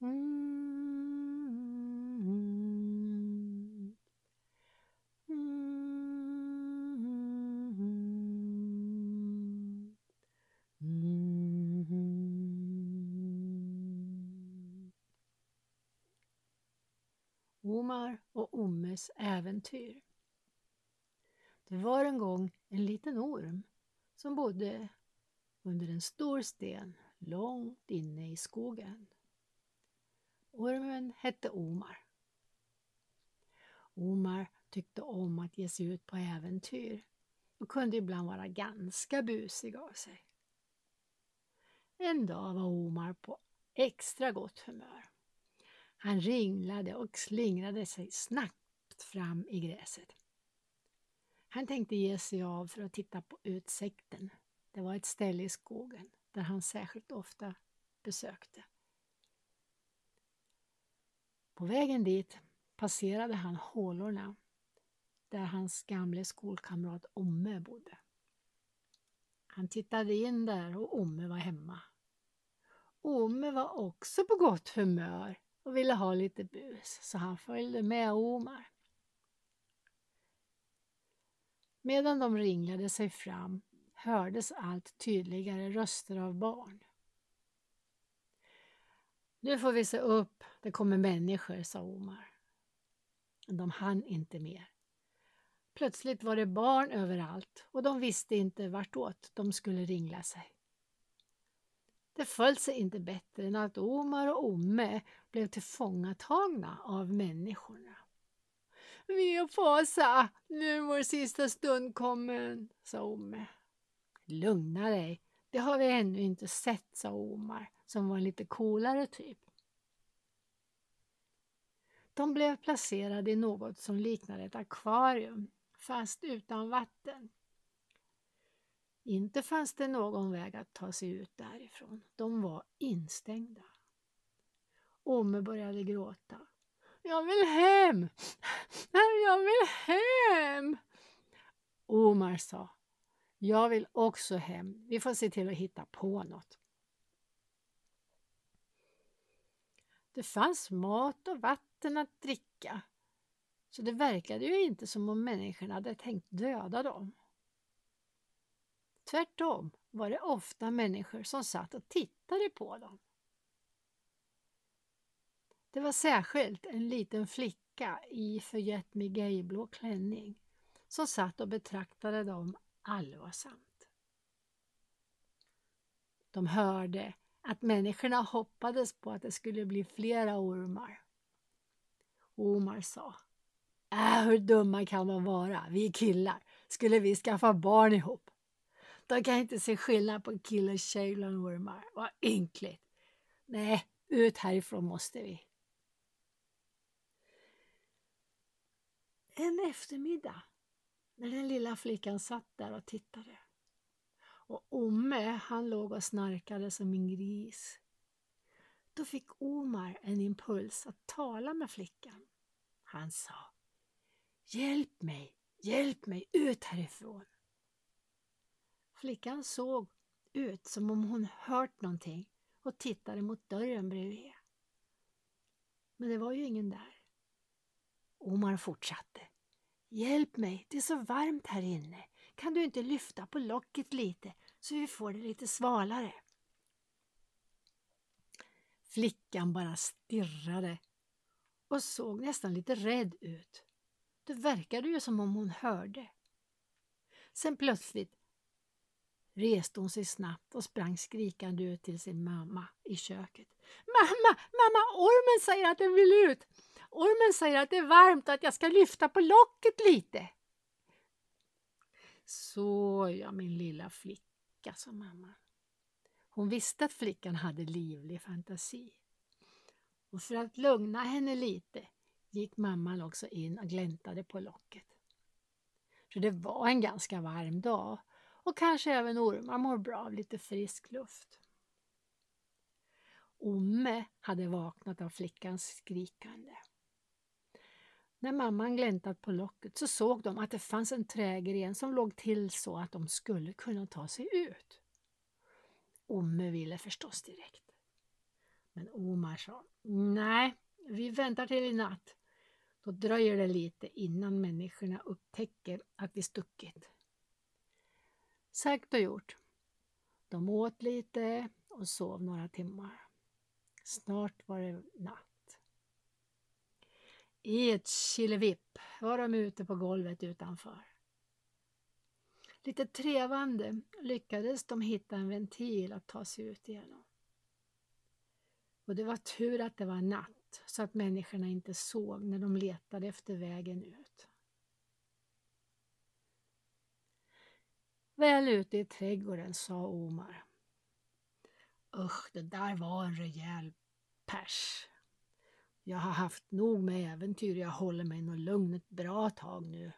Mm. Mm. Mm. Omar och Ommes äventyr. Det var en gång en liten orm som bodde under en stor sten långt inne i skogen. Ormen hette Omar. Omar tyckte om att ge sig ut på äventyr och kunde ibland vara ganska busig av sig. En dag var Omar på extra gott humör. Han ringlade och slingrade sig snabbt fram i gräset. Han tänkte ge sig av för att titta på utsikten. Det var ett ställe i skogen där han särskilt ofta besökte. På vägen dit passerade han hålorna där hans gamle skolkamrat Omme bodde. Han tittade in där och Omme var hemma. Omme var också på gott humör och ville ha lite bus så han följde med Omar. Medan de ringlade sig fram hördes allt tydligare röster av barn. Nu får vi se upp, det kommer människor, sa Omar. De hann inte mer. Plötsligt var det barn överallt och de visste inte vartåt de skulle ringla sig. Det föll sig inte bättre än att Omar och Omme blev tillfångatagna av människorna. Vi är fasa, nu är vår sista stund kommen, sa Omme. Lugna dig, det har vi ännu inte sett, sa Omar som var en lite coolare typ. De blev placerade i något som liknade ett akvarium, fast utan vatten. Inte fanns det någon väg att ta sig ut därifrån. De var instängda. Ome började gråta. Jag vill hem! Jag vill hem! Omar sa. Jag vill också hem. Vi får se till att hitta på något. Det fanns mat och vatten att dricka. Så det verkade ju inte som om människorna hade tänkt döda dem. Tvärtom var det ofta människor som satt och tittade på dem. Det var särskilt en liten flicka i förgätmigejblå klänning som satt och betraktade dem allvarsamt. De hörde att människorna hoppades på att det skulle bli flera ormar. Omar sa Äh, hur dumma kan de vara? Vi killar. Skulle vi skaffa barn ihop? De kan inte se skillnad på kille och tjej bland ormar. Vad ynkligt! Nej, ut härifrån måste vi. En eftermiddag när den lilla flickan satt där och tittade och Omme han låg och snarkade som en gris. Då fick Omar en impuls att tala med flickan. Han sa Hjälp mig, hjälp mig ut härifrån. Flickan såg ut som om hon hört någonting och tittade mot dörren bredvid. Men det var ju ingen där. Omar fortsatte. Hjälp mig, det är så varmt här inne. Kan du inte lyfta på locket lite så vi får det lite svalare? Flickan bara stirrade och såg nästan lite rädd ut. Det verkade ju som om hon hörde. Sen plötsligt reste hon sig snabbt och sprang skrikande ut till sin mamma i köket. Mamma, mamma, ormen säger att den vill ut! Ormen säger att det är varmt och att jag ska lyfta på locket lite. Så ja, min lilla flicka, sa mamma. Hon visste att flickan hade livlig fantasi. Och för att lugna henne lite gick mamman också in och gläntade på locket. För det var en ganska varm dag och kanske även ormar mår bra av lite frisk luft. Omme hade vaknat av flickans skrikande. När mamman gläntat på locket så såg de att det fanns en trägren som låg till så att de skulle kunna ta sig ut. Omme ville förstås direkt. Men Omar sa, nej, vi väntar till i natt. Då dröjer det lite innan människorna upptäcker att vi stuckit. Sagt och gjort. De åt lite och sov några timmar. Snart var det natt. I ett killevipp var de ute på golvet utanför. Lite trevande lyckades de hitta en ventil att ta sig ut igenom. Och det var tur att det var natt så att människorna inte såg när de letade efter vägen ut. Väl ute i trädgården sa Omar. Usch, det där var en rejäl pers. Jag har haft nog med äventyr, jag håller mig nog lugn ett bra tag nu.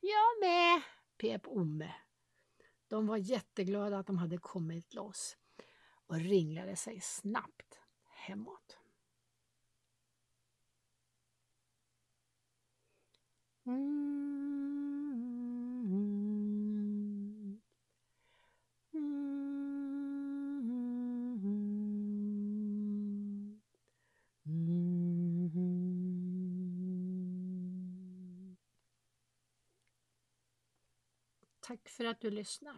Jag med, pep Omme. De var jätteglada att de hade kommit loss och ringlade sig snabbt hemåt. Mm. Tack för att du lyssnar.